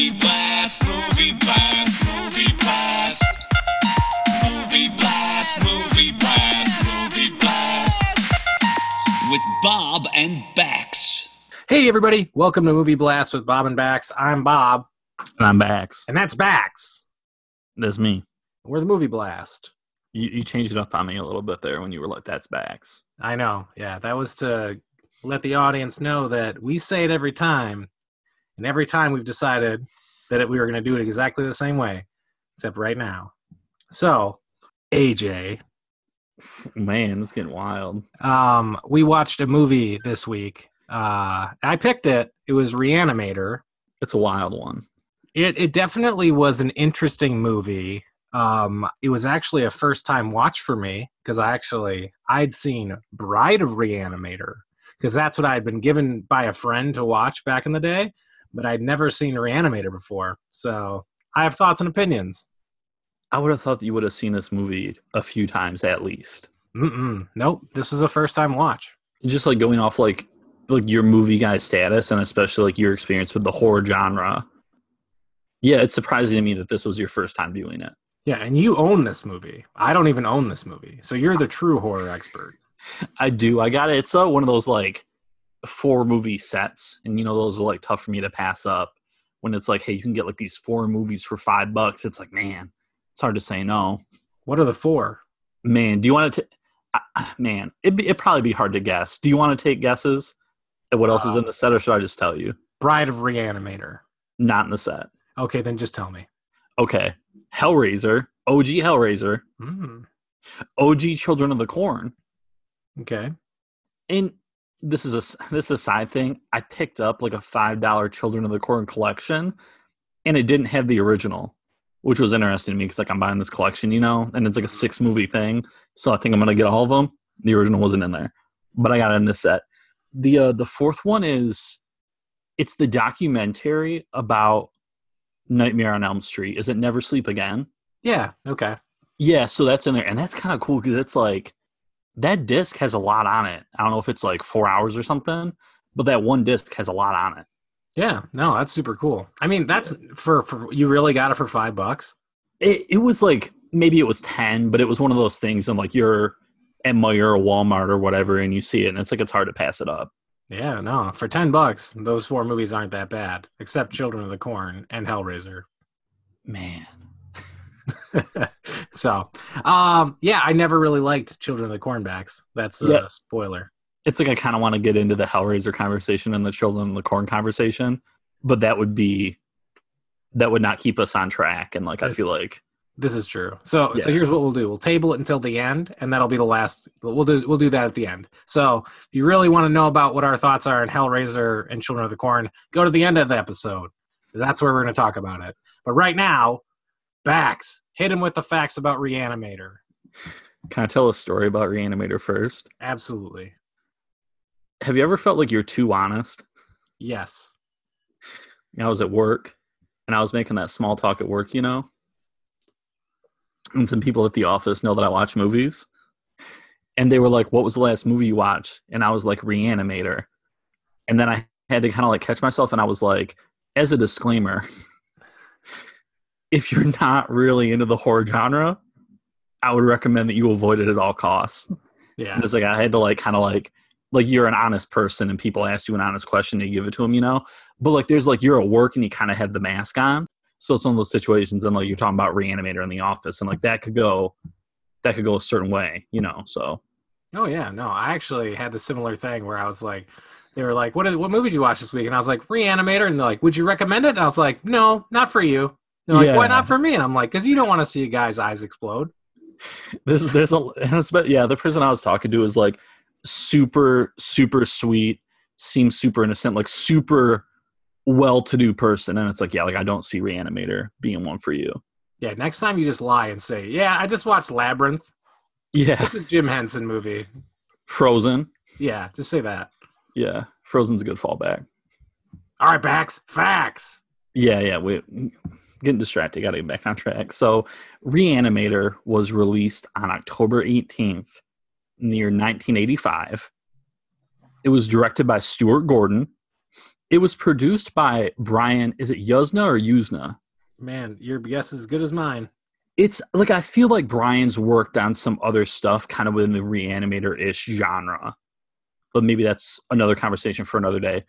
Movie blast, movie blast, movie blast. Movie blast, movie blast, movie blast. With Bob and Bax. Hey, everybody. Welcome to Movie Blast with Bob and Bax. I'm Bob, And I'm Bax. and that's Bax. That's me. We're the Movie Blast. You, you changed it up on me a little bit there when you were like, "That's Bax." I know. Yeah, that was to let the audience know that we say it every time, and every time we've decided that we were going to do it exactly the same way, except right now. So, AJ, Man, it's getting wild. um, we watched a movie this week. Uh, I picked it. It was Reanimator. It's a wild one. It it definitely was an interesting movie. Um, it was actually a first time watch for me because I actually I'd seen Bride of Reanimator because that's what I had been given by a friend to watch back in the day, but I'd never seen Reanimator before. So I have thoughts and opinions. I would have thought that you would have seen this movie a few times at least. Mm-mm, nope, this is a first time watch. Just like going off like like your movie guy status and especially like your experience with the horror genre. Yeah, it's surprising to me that this was your first time viewing it. Yeah, and you own this movie. I don't even own this movie, so you're the true horror expert. I do. I got it. It's uh, one of those like four movie sets, and you know those are like tough for me to pass up. When it's like, hey, you can get like these four movies for five bucks. It's like, man, it's hard to say no. What are the four? Man, do you want to? Uh, man, it'd, be, it'd probably be hard to guess. Do you want to take guesses at what else is in the set, or should I just tell you? Bride of Reanimator. Not in the set. Okay, then just tell me. Okay, Hellraiser, OG Hellraiser, Mm, OG Children of the Corn, okay. and this is a this is a side thing. I picked up like a five dollar Children of the Corn collection, and it didn't have the original, which was interesting to me because like I'm buying this collection, you know, and it's like a six movie thing. So I think I'm gonna get all of them. The original wasn't in there, but I got it in this set. The uh, the fourth one is it's the documentary about Nightmare on Elm Street. Is it Never Sleep Again? Yeah, okay. Yeah, so that's in there, and that's kind of cool because it's like that disc has a lot on it. I don't know if it's like four hours or something, but that one disc has a lot on it. Yeah, no, that's super cool. I mean, that's for, for you really got it for five bucks. It, it was like maybe it was ten, but it was one of those things, and like you're at Meijer or Walmart or whatever, and you see it, and it's like it's hard to pass it up. Yeah, no, for ten bucks, those four movies aren't that bad, except Children of the Corn and Hellraiser. Man, so, um, yeah, I never really liked Children of the Cornbacks. That's a Yeah. spoiler. it's like I kind of want to get into the Hellraiser conversation and the Children of the Corn conversation, but that would be that would not keep us on track, and like I feel like This is true. So, so here's what we'll do: we'll table it until the end, and that'll be the last. We'll do we'll do that at the end. So, if you really want to know about what our thoughts are on Hellraiser and Children of the Corn, go to the end of the episode. That's where we're going to talk about it. But right now, Bax, hit him with the facts about Reanimator. can I tell a story about Reanimator first? Absolutely, Have you ever felt like you're too honest? yes. I was at work and I was making that small talk at work, you know? And some people at the office know that I watch movies. And they were like, What was the last movie you watched? And I was like, Reanimator. And then I had to kind of like catch myself and I was like, As a disclaimer, if you're not really into the horror genre, I would recommend that you avoid it at all costs. Yeah, And it's like I had to like kind of like like you're an honest person and people ask you an honest question and you give it to them, you know. But like there's like you're at work and you kind of have the mask on, so it's one of those situations. And like you're talking about reanimator in the office, and like that could go that could go a certain way, you know. So Oh yeah, no, I actually had the similar thing where I was like, they were like, "What what movie did you watch this week?" And I was like, "Reanimator," and they're like, "Would you recommend it?" And I was like, "No, not for you." They're like, "Why not for me?" And I'm like, "Cause you don't want to see a guy's eyes explode." there's there's a but yeah, the person I was talking to is like super super sweet, seems super innocent, like super well-to-do person, and it's like yeah, like I don't see reanimator being one for you. Yeah, next time you just lie and say, "Yeah, I just watched Labyrinth." Yeah, It's a Jim Henson movie. Frozen. Yeah, just say that. Yeah, Frozen's a good fallback. All right, Bax, facts. Yeah, yeah. We getting distracted. Got to get back on track. So, Reanimator was released on October 18th in the year 1985. It was directed by Stuart Gordon, It was produced by Brian. Is it Yuzna or Yuzna? Man, your guess is as good as mine. It's like I feel like Brian's worked on some other stuff, kind of within the reanimator ish genre. But maybe that's another conversation for another day.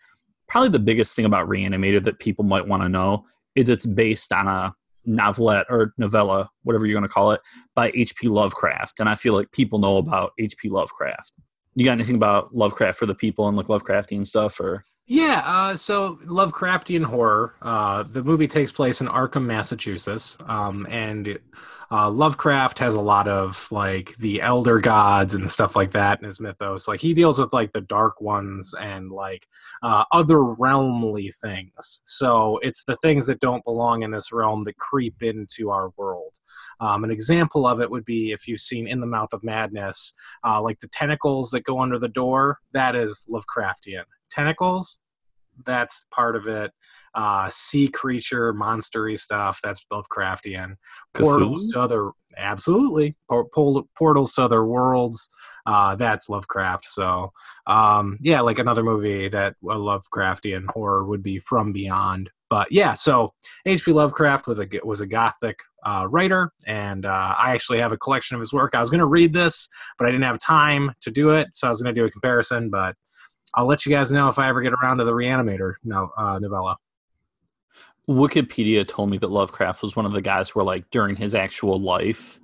Probably the biggest thing about Reanimator that people might want to know it's based on a novelette or novella, whatever you're going to call it, by H.P. Lovecraft. And I feel like people know about H.P. Lovecraft. You got anything about Lovecraft for the people and like Lovecraftian stuff or? Yeah, uh, so Lovecraftian horror. Uh, the movie takes place in Arkham, Massachusetts, um, and uh, Lovecraft has a lot of like the elder gods and stuff like that in his mythos. Like he deals with like the dark ones and like uh, other realmly things. So it's the things that don't belong in this realm that creep into our world. Um, an example of it would be if you've seen In the Mouth of Madness, uh, like the tentacles that go under the door. That is Lovecraftian tentacles that's part of it uh sea creature monstery stuff that's lovecraftian portals to other absolutely Por- portals to other worlds uh that's lovecraft so um yeah like another movie that a lovecraftian horror would be from beyond but yeah so hp lovecraft was a was a gothic uh, writer and uh, i actually have a collection of his work i was going to read this but i didn't have time to do it so i was going to do a comparison but I'll let you guys know if I ever get around to the Reanimator no, uh, novella. Wikipedia told me that Lovecraft was one of the guys where, like, during his actual life,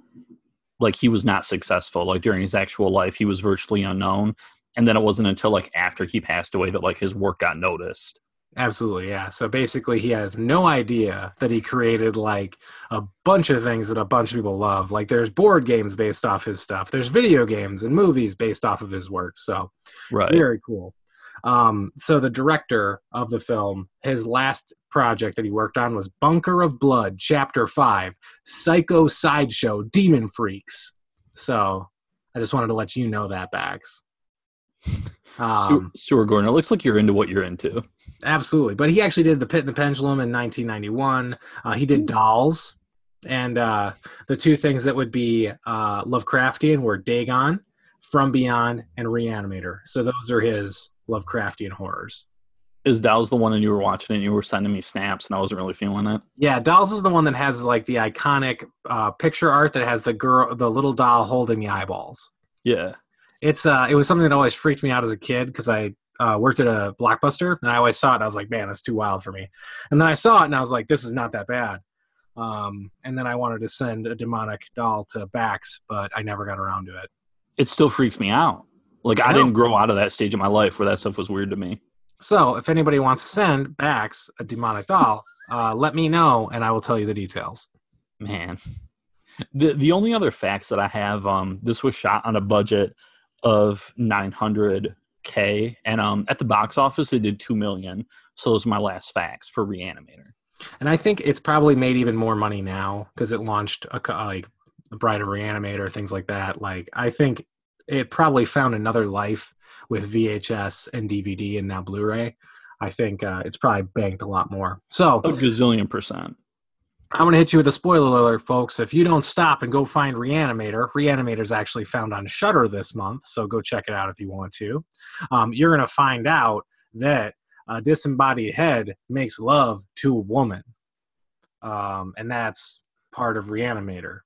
like he was not successful. Like during his actual life, he was virtually unknown, and then it wasn't until like after he passed away that like his work got noticed. Absolutely, yeah. So basically, he has no idea that he created like a bunch of things that a bunch of people love. Like there's board games based off his stuff. There's video games and movies based off of his work. So right. it's very cool. Um, so the director of the film, his last project that he worked on was Bunker of Blood, Chapter Five, Psycho Sideshow, Demon Freaks. So I just wanted to let you know that, Bax. Um, Stuart Gordon, it looks like you're into what you're into. Absolutely, but he actually did the Pit and the Pendulum in 1991. Uh, he did Dolls, and uh, the two things that would be uh, Lovecraftian were Dagon, From Beyond, and Reanimator. So those are his Lovecraftian horrors. Is Dolls the one that you were watching and you were sending me snaps and I wasn't really feeling it? Yeah, Dolls is the one that has like the iconic uh, picture art that has the girl, the little doll holding the eyeballs. Yeah, it's uh, it was something that always freaked me out as a kid because I uh, worked at a blockbuster and I always saw it and I was like, man, that's too wild for me. And then I saw it and I was like, this is not that bad. Um, and then I wanted to send a demonic doll to Bax, but I never got around to it. It still freaks me out. Like I, I didn't grow out of that stage of my life where that stuff was weird to me. So if anybody wants to send Bax a demonic doll, uh, let me know and I will tell you the details. Man, the the only other facts that I have, um, this was shot on a budget of 900k, and um, at the box office it did two million. So those are my last facts for Reanimator. And I think it's probably made even more money now because it launched a, like a Bride of Reanimator, things like that. Like I think it probably found another life with VHS and DVD and now Blu-ray. I think uh, it's probably banked a lot more. So a gazillion percent. I'm going to hit you with a spoiler alert, folks. If you don't stop and go find Reanimator, Reanimator is actually found on Shudder this month, so go check it out if you want to. Um, you're going to find out that a disembodied head makes love to a woman, um, and that's part of Reanimator.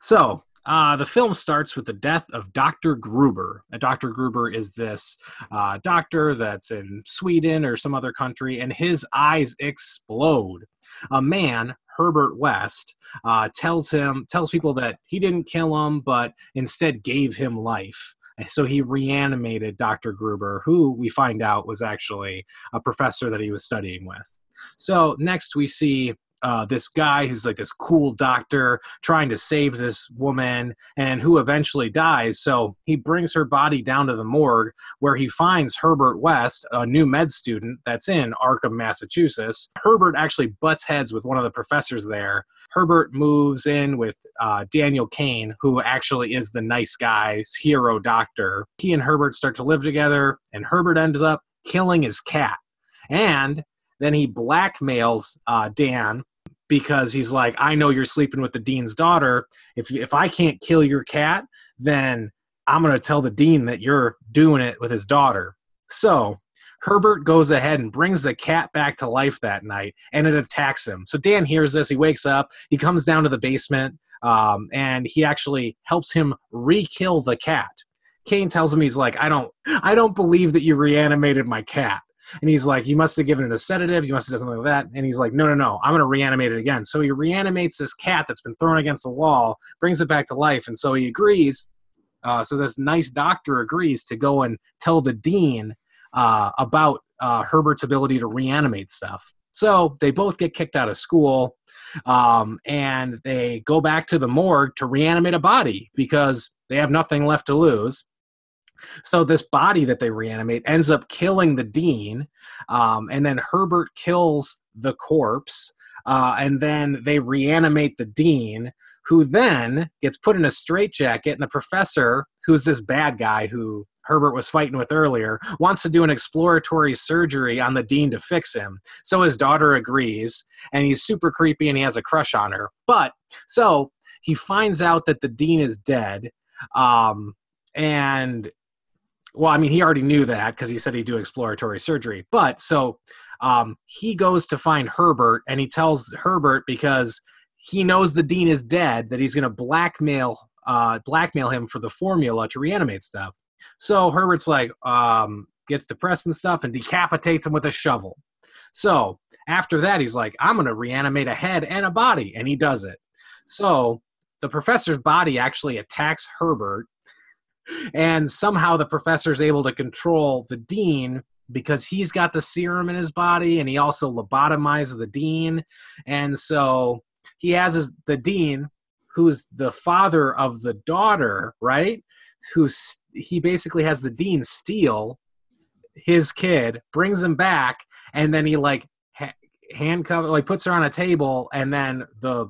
So uh, the film starts with the death of Dr. Gruber. And Dr. Gruber is this uh, doctor that's in Sweden or some other country, and his eyes explode. A man, Herbert West, uh, tells him tells people that he didn't kill him, but instead gave him life. So he reanimated Dr. Gruber, who we find out was actually a professor that he was studying with. So next we see uh, this guy who's like this cool doctor trying to save this woman and who eventually dies. So he brings her body down to the morgue where he finds Herbert West, a new med student that's in Arkham, Massachusetts. Herbert actually butts heads with one of the professors there. Herbert moves in with uh, Daniel Cain, who actually is the nice guy, hero doctor. He and Herbert start to live together, and Herbert ends up killing his cat. And then he blackmails uh, Dan because he's like, I know you're sleeping with the dean's daughter. If if I can't kill your cat, then I'm going to tell the dean that you're doing it with his daughter. So Herbert goes ahead and brings the cat back to life that night, and it attacks him. So Dan hears this. He wakes up. He comes down to the basement, um, and he actually helps him re-kill the cat. Cain tells him he's like, I don't, I don't believe that you reanimated my cat. And he's like, You must have given it a sedative. You must have done something like that. And he's like, No, no, no. I'm going to reanimate it again. So he reanimates this cat that's been thrown against the wall, brings it back to life. And so he agrees. Uh, so this nice doctor agrees to go and tell the dean uh, about uh, Herbert's ability to reanimate stuff. So they both get kicked out of school um, and they go back to the morgue to reanimate a body because they have nothing left to lose. So this body that they reanimate ends up killing the dean, um, and then Herbert kills the corpse, uh, and then they reanimate the dean, who then gets put in a straitjacket, and the professor, who's this bad guy who Herbert was fighting with earlier, wants to do an exploratory surgery on the dean to fix him. So his daughter agrees, and he's super creepy and he has a crush on her. But so he finds out that the dean is dead. Um, and well, I mean, he already knew that because he said he'd do exploratory surgery. But so um, he goes to find Herbert and he tells Herbert because he knows the dean is dead that he's going to blackmail uh, blackmail him for the formula to reanimate stuff. So Herbert's like um, gets depressed and stuff and decapitates him with a shovel. So after that, he's like, I'm going to reanimate a head and a body, and he does it. So the professor's body actually attacks Herbert and somehow the professor is able to control the dean because he's got the serum in his body and he also lobotomizes the dean. And so he has his, the dean who's the father of the daughter right? Who's he basically has the dean steal his kid brings him back and then he like ha- handcuff like puts her on a table and then the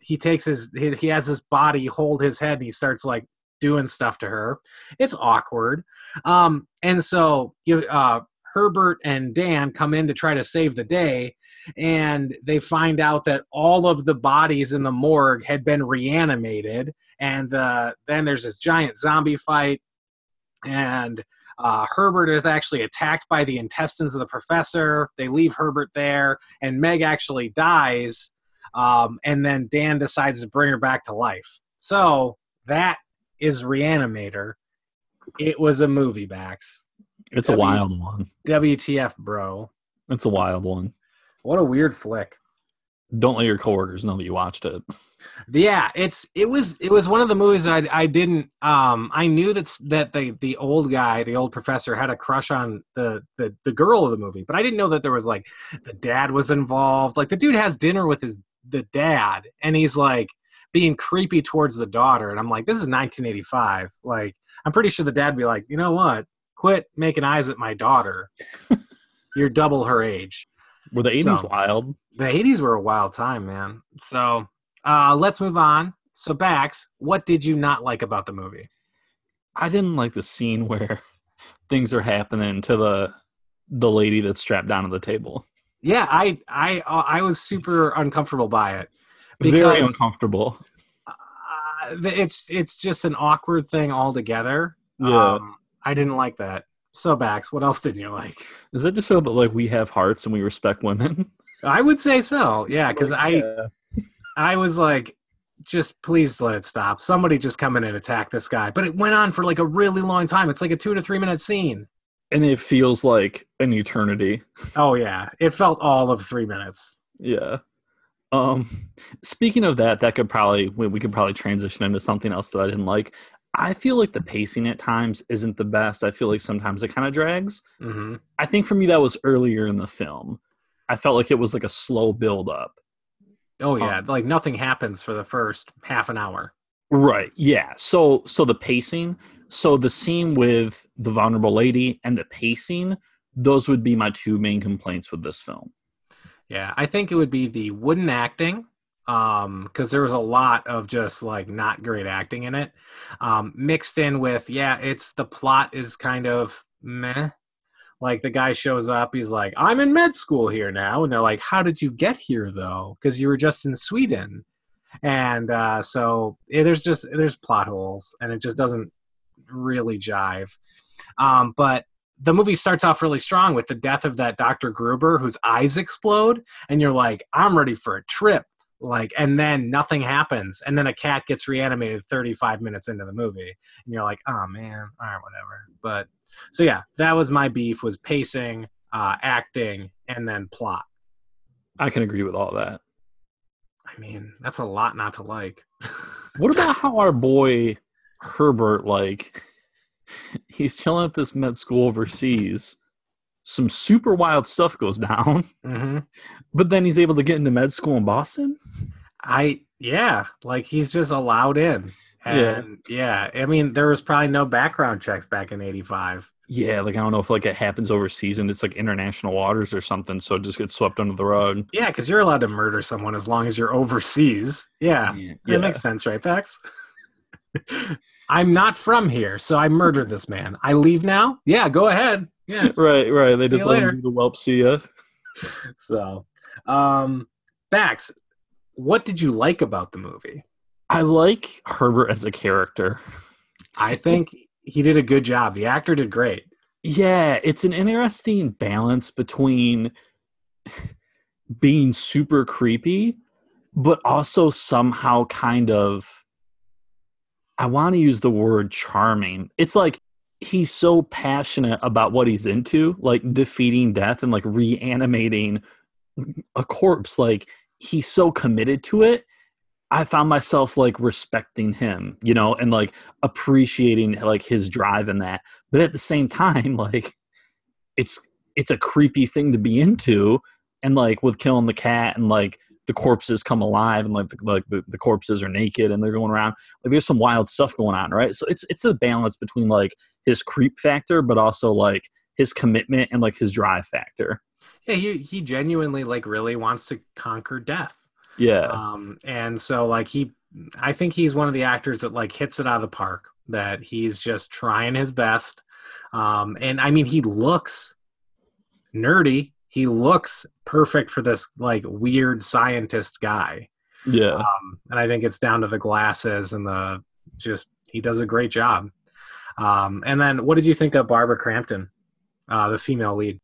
he takes his he, he has his body hold his head and he starts like doing stuff to her. It's awkward. Um, and so you, uh, Herbert and Dan come in to try to save the day, and they find out that all of the bodies in the morgue had been reanimated. And uh, then there's this giant zombie fight, and uh, Herbert is actually attacked by the intestines of the professor. They leave Herbert there, and Meg actually dies. Um, and then Dan decides to bring her back to life. So that is Reanimator. It was a movie, Bax. It's w- a wild one. WTF, bro. It's a wild one. What a weird flick. Don't let your coworkers know that you watched it. Yeah, it's it was it was one of the movies I I didn't um I knew that that the the old guy the old professor had a crush on the the the girl of the movie, but I didn't know that there was like the dad was involved. Like the dude has dinner with his the dad, and he's like being creepy towards the daughter. And I'm like, this is 1985. Like, I'm pretty sure the dad would be like, you know what? Quit making eyes at my daughter. You're double her age. Were the 80s so, wild? The 80s were a wild time, man. So uh, let's move on. So, Bax, what did you not like about the movie? I didn't like the scene where things are happening to the the lady that's strapped down to the table. Yeah, I I uh, I was super uncomfortable by it very uncomfortable. Uh, it's it's just an awkward thing altogether. Yeah, um, I didn't like that. So, Bax, what else didn't you like? Does that just show that like we have hearts and we respect women? I would say so. Yeah, because like, I yeah. I was like, just please let it stop. Somebody just come in and attack this guy. But it went on for like a really long time. It's like a two to three minute scene. And it feels like an eternity. Oh yeah. It felt all of three minutes. Yeah. Um, speaking of that, that could probably we could probably transition into something else that I didn't like. I feel like the pacing at times isn't the best. I feel like sometimes it kind of drags. Mm-hmm. I think for me that was earlier in the film. I felt like it was like a slow build up. Oh yeah, um, like nothing happens for the first half an hour. Right. Yeah. So so the pacing, so the scene with the vulnerable lady and the pacing, those would be my two main complaints with this film. Yeah, I think it would be the wooden acting um because there was a lot of just like not great acting in it um mixed in with yeah it's the plot is kind of meh. Like the guy shows up he's like i'm in med school here now and they're like how did you get here though? Because you were just in sweden. And uh so yeah, there's just there's plot holes and it just doesn't really jive. Um but the movie starts off really strong with the death of that Dr. Gruber whose eyes explode and you're like I'm ready for a trip like and then nothing happens and then a cat gets reanimated 35 minutes into the movie and you're like oh man all right whatever but so yeah that was my beef was pacing uh acting and then plot I can agree with all that. i mean that's a lot not to like What about how our boy Herbert, like, he's chilling at this med school overseas. Some super wild stuff goes down, hmm but then he's able to get into med school in Boston. I yeah, like he's just allowed in. Yeah. And yeah. I mean, there was probably no background checks back in '85. Yeah, like I don't know if like it happens overseas and it's like international waters or something, so it just gets swept under the rug. Yeah, because you're allowed to murder someone as long as you're overseas. Yeah, Yeah, that makes sense, right, Bax? I'm not from here, so I murdered this man. I leave now. Yeah, go ahead. Yeah. right, right. They See just let later. him do the whelp see ya. So, um, Bax, what did you like about the movie? I like Herbert as a character. I think he did a good job. The actor did great. Yeah, it's an interesting balance between being super creepy, but also somehow kind of, I want to use the word charming. It's like he's so passionate about what he's into, like defeating death and like reanimating a corpse. Like he's so committed to it. I found myself like respecting him, you know, and like appreciating like his drive in that but at the same time like it's it's a creepy thing to be into and like with killing the cat and like the corpses come alive and like the, like the, the corpses are naked and they're going around like there's some wild stuff going on right so it's it's a balance between like his creep factor but also like his commitment and like his drive factor Yeah, he he genuinely like really wants to conquer death. yeah Um, and so like he, I think he's one of the actors that like hits it out of the park. That he's just trying his best. Um, and I mean, he looks nerdy. He looks perfect for this like weird scientist guy. yeah Um, and I think it's down to the glasses and the just he does a great job. Um, and then what did you think of Barbara Crampton, uh, the female lead?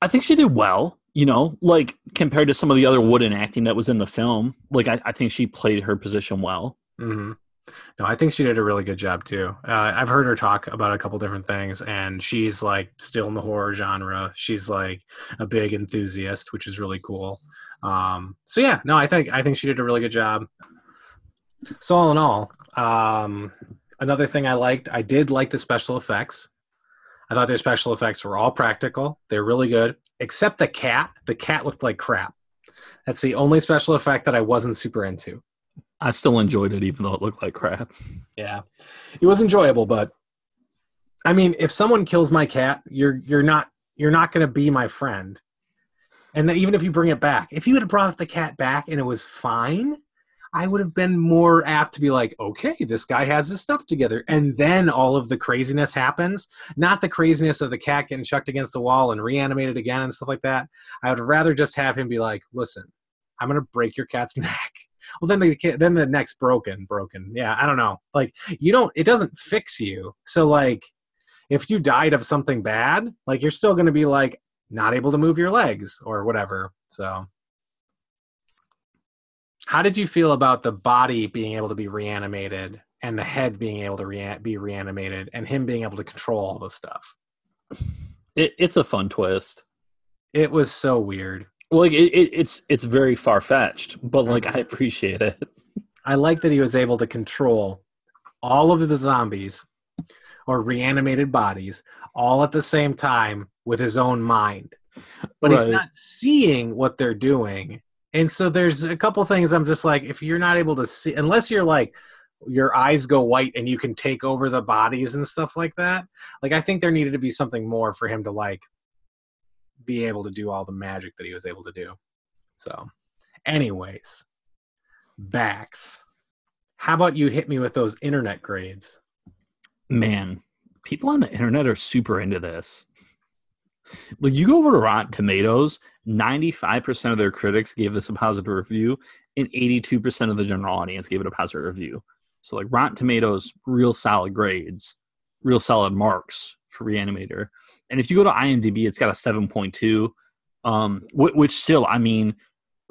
i think she did well you know like compared to some of the other wooden acting that was in the film like i, I think she played her position well hmm No, I think she did a really good job too. Uh, I've heard her talk about a couple different things, and she's like still in the horror genre. She's like a big enthusiast, which is really cool. Um, so yeah, no, I think I think she did a really good job. So all in all, um, another thing I liked, I did like the special effects. I thought their special effects were all practical. They're really good, except the cat. The cat looked like crap. That's the only special effect that I wasn't super into. I still enjoyed it even though it looked like crap Yeah, it was enjoyable, but I mean, if someone kills my cat, you're you're not you're not going to be my friend. And then even if you bring it back, if you had brought the cat back and it was fine, I would have been more apt to be like, okay, this guy has his stuff together. And then all of the craziness happens, not the craziness of the cat getting chucked against the wall and reanimated again and stuff like that. I would rather just have him be like, listen, I'm gonna break your cat's neck. Well, then the then the neck's broken, broken. Yeah, I don't know. Like you don't, it doesn't fix you. So like, if you died of something bad, like you're still gonna be like not able to move your legs or whatever. So, how did you feel about the body being able to be reanimated and the head being able to be reanimated and him being able to control all this stuff? it, it's a fun twist It was so weird. Well, like it, it, it's it's very far fetched, but like I appreciate it. I like that he was able to control all of the zombies or reanimated bodies all at the same time with his own mind. But he's not seeing what they're doing. And so there's a couple things I'm just like, if you're not able to see, unless you're like, your eyes go white and you can take over the bodies and stuff like that. Like, I think there needed to be something more for him to like be able to do all the magic that he was able to do. So, anyways, Bax. How about you hit me with those internet grades? Man, people on the internet are super into this. Like you go over to Rotten Tomatoes, 95% of their critics gave this a positive review, and 82% of the general audience gave it a positive review. So like Rotten Tomatoes, real solid grades, real solid marks for Reanimator, and if you go to IMDb, it's got a seven point two, um, wh- which still, I mean,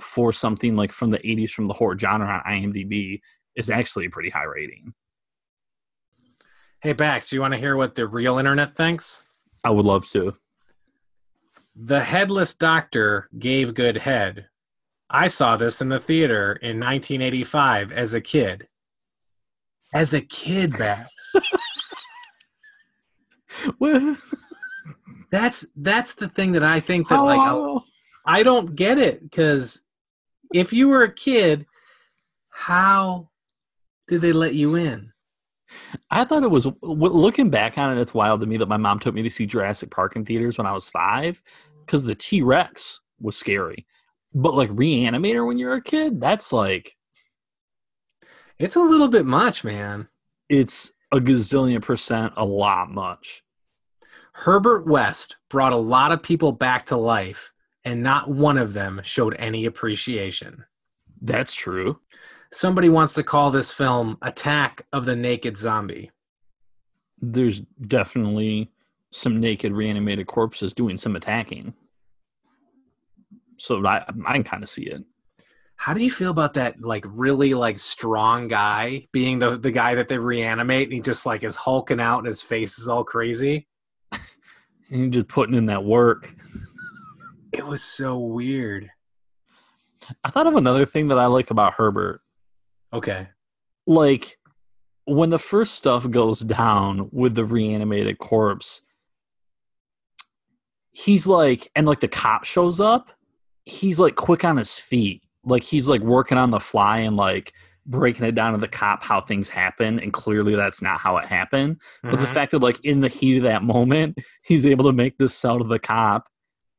for something like from the '80s from the horror genre on IMDb, is actually a pretty high rating. Hey, Bax, do you want to hear what the real internet thinks? I would love to. The headless doctor gave good head. I saw this in the theater in 1985 as a kid. As a kid, Bax. Well, that's that's the thing that I think that like hello. Oh. I don't get it because if you were a kid, how did they let you in? I thought it was looking back on it. It's wild to me that my mom took me to see Jurassic Park in theaters when I was five because the T Rex was scary. But like Reanimator when you're a kid, that's like It's a little bit much, man. it's a gazillion percent a lot much. Herbert West brought a lot of people back to life, and not one of them showed any appreciation. That's true. Somebody wants to call this film Attack of the Naked Zombie. There's definitely some naked reanimated corpses doing some attacking. So I I can kind of see it. How do you feel about that like really like strong guy being the the guy that they reanimate and he just like is hulking out and his face is all crazy? And just putting in that work. It was so weird. I thought of another thing that I like about Herbert. Okay. like when the first stuff goes down with the reanimated corpse he's like and like the cop shows up he's like quick on his feet like he's like working on the fly and like breaking it down to the cop how things happen and clearly that's not how it happened but the Mhm. fact that like in the heat of that moment he's able to make this sell to the cop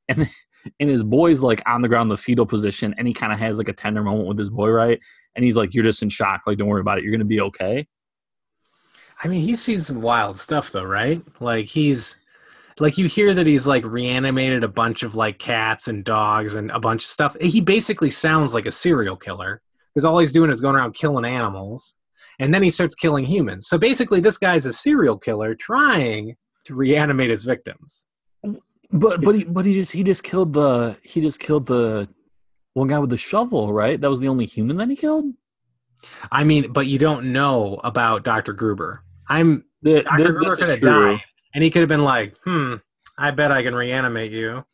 and and his boy's like on the ground in the fetal position and he kind of has like a tender moment with his boy right and he's like you're just in shock like don't worry about it you're gonna be okay I mean, he's seen some wild stuff though, right? Like he's like you hear that he's like reanimated a bunch of like cats and dogs and a bunch of stuff. He basically sounds like a serial killer because all he's doing is going around killing animals, and then he starts killing humans. So basically, this guy's a serial killer trying to reanimate his victims. but but he but he just he just killed the he just killed the one guy with the shovel right that was the only human that he killed I mean, but you don't know about Dr. Gruber. I'm the, Dr. this, Gruber could have died, and he could have been like, "Hmm, I bet I can reanimate you."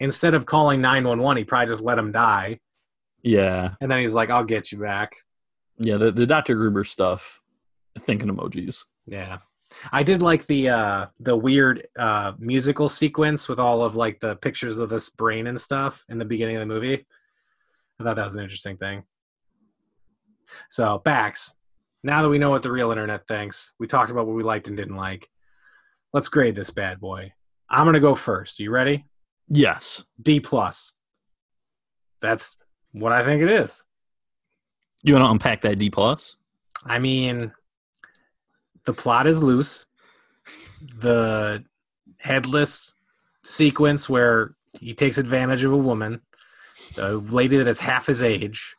Instead of calling nine one one, he probably just let him die, yeah and then he's like, "I'll get you back." yeah the, the dr gruber stuff thinking emojis Yeah, I did like the uh, the weird uh, musical sequence with all of like the pictures of this brain and stuff in the beginning of the movie. I thought that was an interesting thing. So, Bax, now that we know what the real internet thinks, we talked about what we liked and didn't like. Let's grade this bad boy. I'm gonna go first. You ready? yes D plus. That's what I think it is. you want to unpack that d plus I mean, the plot is loose. The headless sequence where he takes advantage of a woman, a lady that is half his age.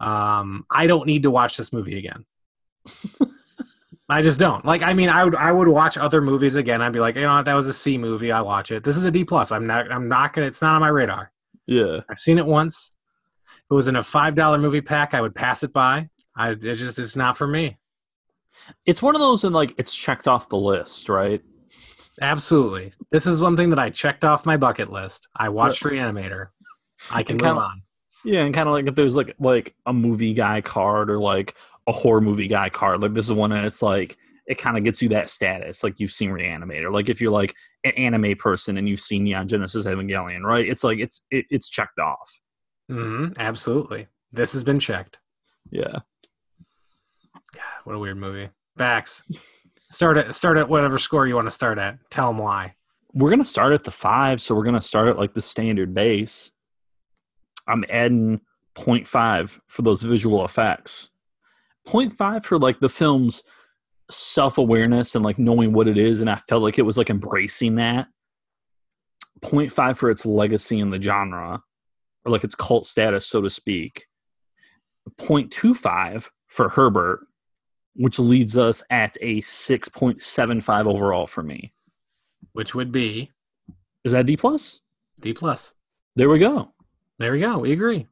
Um, I don't need to watch this movie again. I just don't. Like, I mean, I would I would watch other movies again. I'd be like, you know, what, that was a C movie. I watch it. This is a D plus. I'm not. I'm not gonna. It's not on my radar. yeah I've seen it once. It was in a five dollar movie pack, I would pass it by. I it just it's not for me. it's one of those and like it's checked off the list right Absolutely. This is one thing that I checked off my bucket list. I watched Reanimator. I can move kinda- on. yeah and kind of like if there's like like a movie guy card or like a horror movie guy card like this is one and it's like it kind of gets you that status like you've seen reanimator like if you're like an anime person and you've seen neon genesis evangelion right it's like it's it, it's checked off hmm Absolutely. This has been checked. yeah God, What a weird movie. Bax. Start at start at whatever score you want to start at. Tell them why. we're gonna start at the five so we're gonna start at like the standard base i'm adding 0.5 for those visual effects 0.5 for like the film's self-awareness and like knowing what it is and i felt like it was like embracing that 0.5 for its legacy in the genre or like its cult status so to speak 0.25 for herbert which leads us at a 6.75 overall for me. which would be Is that D plus? D plus. There we go. There we go. We agree.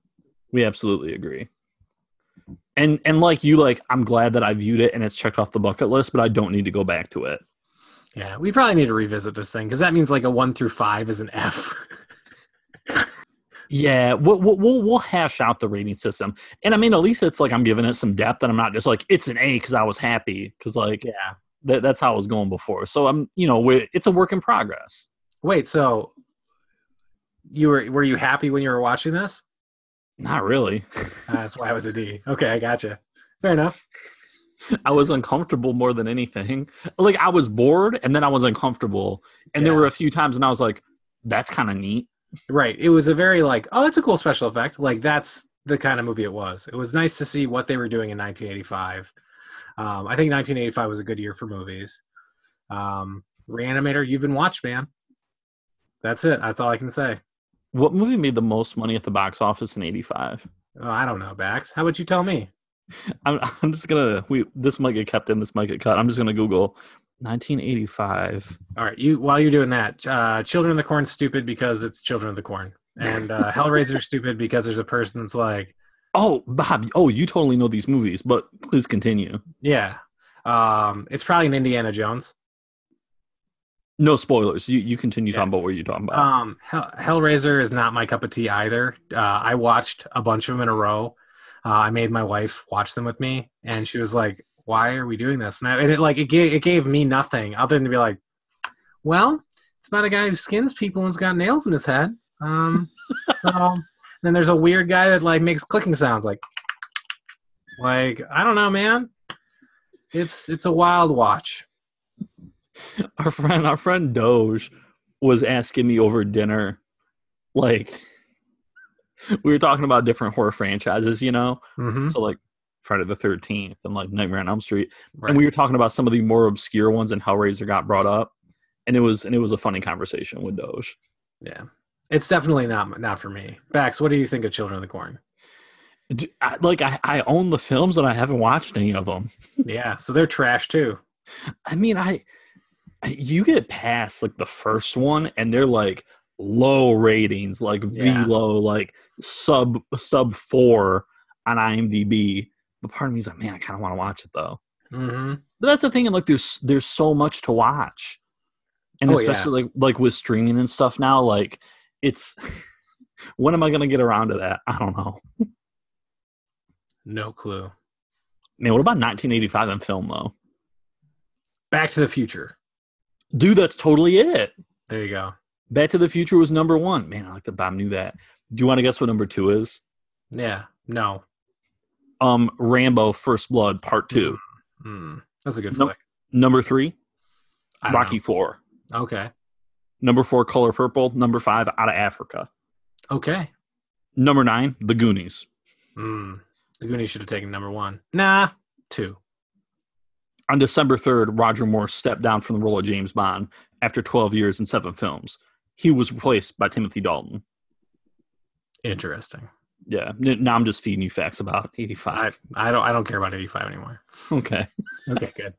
We absolutely agree. And and like you, like I'm glad that I viewed it and it's checked off the bucket list, but I don't need to go back to it. Yeah, we probably need to revisit this thing because that means like a one through five is an F. Yeah, we'll, we'll we'll hash out the rating system, and I mean at least it's like I'm giving it some depth, and I'm not just like it's an A because I was happy because like yeah. that, that's how I was going before. So I'm you know it's a work in progress. Wait, so you were were you happy when you were watching this? Not really. Ah, That's why I was a D. Okay, I gotcha. Fair enough. I was uncomfortable more than anything. Like I was bored, and then I was uncomfortable, and there were a few times, and I was like, "That's kind of neat." Right. It was a very like, oh, it's a cool special effect. Like that's the kind of movie it was. It was nice to see what they were doing in 1985. Um, I think 1985 was a good year for movies. Um, Reanimator, you've been watched, man. That's it. That's all I can say. What movie made the most money at the box office in '85? Oh, I don't know, Bax. How about you tell me? I'm, I'm just gonna. We this might get kept in. This might get cut. I'm just gonna Google 1985. All right, you while you're doing that, uh, Children of the Corn stupid because it's Children of the Corn, and uh, Hellraiser stupid because there's a person that's like, Oh, Bob. Oh, you totally know these movies, but please continue. yeah, um, it's probably an Indiana Jones. No spoilers. You you continue Yeah. talking about what you're talking about. Um, Hell, Hellraiser is not my cup of tea either. Uh, I watched a bunch of them in a row. Uh, I made my wife watch them with me, and she was like, "Why are we doing this?" And, I, and it like it gave it gave me nothing other than to be like, "Well, it's about a guy who skins people and's got nails in his head." Um, so, then there's a weird guy that like makes clicking sounds, like, like I don't know, man. It's it's a wild watch. our friend, our friend Doge, was asking me over dinner, like we were talking about different horror franchises, you know. Mm-hmm. So like Friday the Thirteenth and like Nightmare on Elm Street, Right. and we were talking about some of the more obscure ones, and Hellraiser got brought up, and it was and it was a funny conversation with Doge. Yeah, it's definitely not not for me. Bax, what do you think of Children of the Corn? I, like I, I own the films and I haven't watched any of them. Yeah, so they're trash too. I mean, I you get past like the first one and they're like low ratings, like Yeah. V low, like sub sub four on IMDb. But part of me is like, man, I kind of want to watch it though. Mm-hmm. But that's the thing, and like there's there's so much to watch, and Oh, yeah. especially like like with streaming and stuff now, like it's when am I gonna get around to that? I don't know. No clue. Man, what about 1985 in film though? Back to the Future. Dude, that's totally it. There you go. Back to the Future was number one. Man, I like that Bob knew that. Do you want to guess what number two is? Yeah. No. Um, Rambo: First Blood Part Two. Mm, that's a good Nope. flick. Number three, Rocky Four. Okay. Number four, Color Purple. Number five, Out of Africa. Okay. Number nine, The Goonies. Mm. The Goonies should have taken number one. Nah. Two. On December 3rd, Roger Moore stepped down from the role of James Bond after 12 years and seven films. He was replaced by Timothy Dalton. Interesting. Yeah. Now I'm just feeding you facts about 85. I I don't I don't care about 85 anymore. Okay. Okay, good.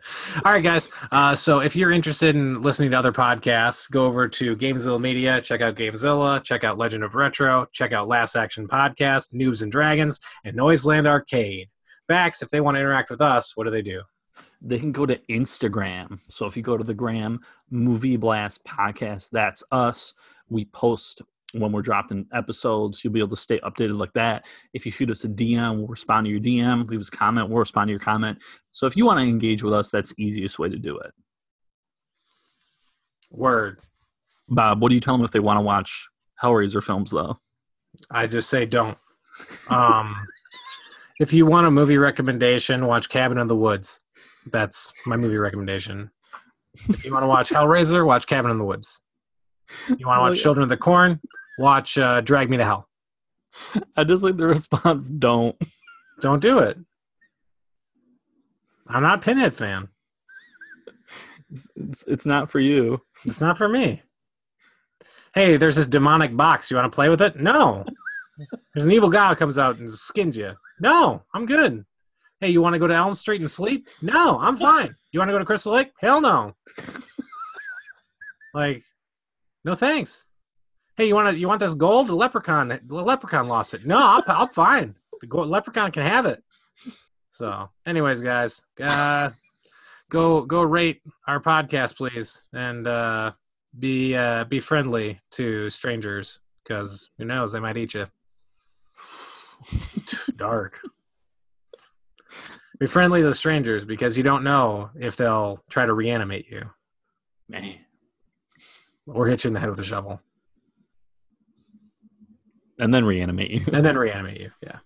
All right, guys. Uh, so if you're interested in listening to other podcasts, go over to Gamezilla Media, check out Gamezilla, check out Legend of Retro, check out Last Action Podcast, Noobs and Dragons, and Noiseland Arcade. Bax, if they want to interact with us, what do they do? They can go to Instagram. So if you go to the Gram Movie Blast podcast, that's us. We post when we're dropping episodes. You'll be able to stay updated like that. If you shoot us a DM, we'll respond to your DM. Leave us a comment, we'll respond to your comment. So if you want to engage with us, that's the easiest way to do it. Word. Bob, what do you tell them if they want to watch Hellraiser films, though? I just say don't. Um, if you want a movie recommendation, watch Cabin in the Woods. That's my movie recommendation. If you want to watch Hellraiser, watch Cabin in the Woods. You want to Oh, watch yeah. Children of the Corn, watch uh, Drag Me to Hell. I just like the response, don't. Don't do it. I'm not Pinhead fan. It's, it's, it's not for you. It's not for me. Hey, there's this demonic box. You want to play with it? No. There's an evil guy who comes out and skins you. No, I'm good. Hey, you want to go to Elm Street and sleep? No, I'm fine. You want to go to Crystal Lake? Hell no. like, no thanks. Hey, you want to you want this gold? The leprechaun, the leprechaun lost it. No, I'm, I'm fine. The gold, leprechaun can have it. So, anyways, guys, uh, go go rate our podcast, please, and uh, be uh, be friendly to strangers because who knows they might eat you. Dark. Be friendly to strangers because you don't know if they'll try to reanimate you Man. or hit you in the head with a shovel And then reanimate you. and then reanimate you. Yeah.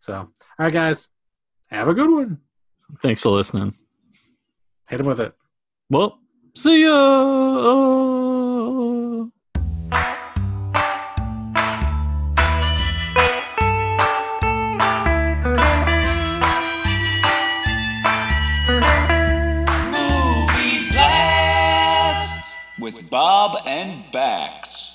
So, all right, guys, have a good one. Thanks for listening. Hit him with it. Well, see ya. Movie Blast with Bob and Bax.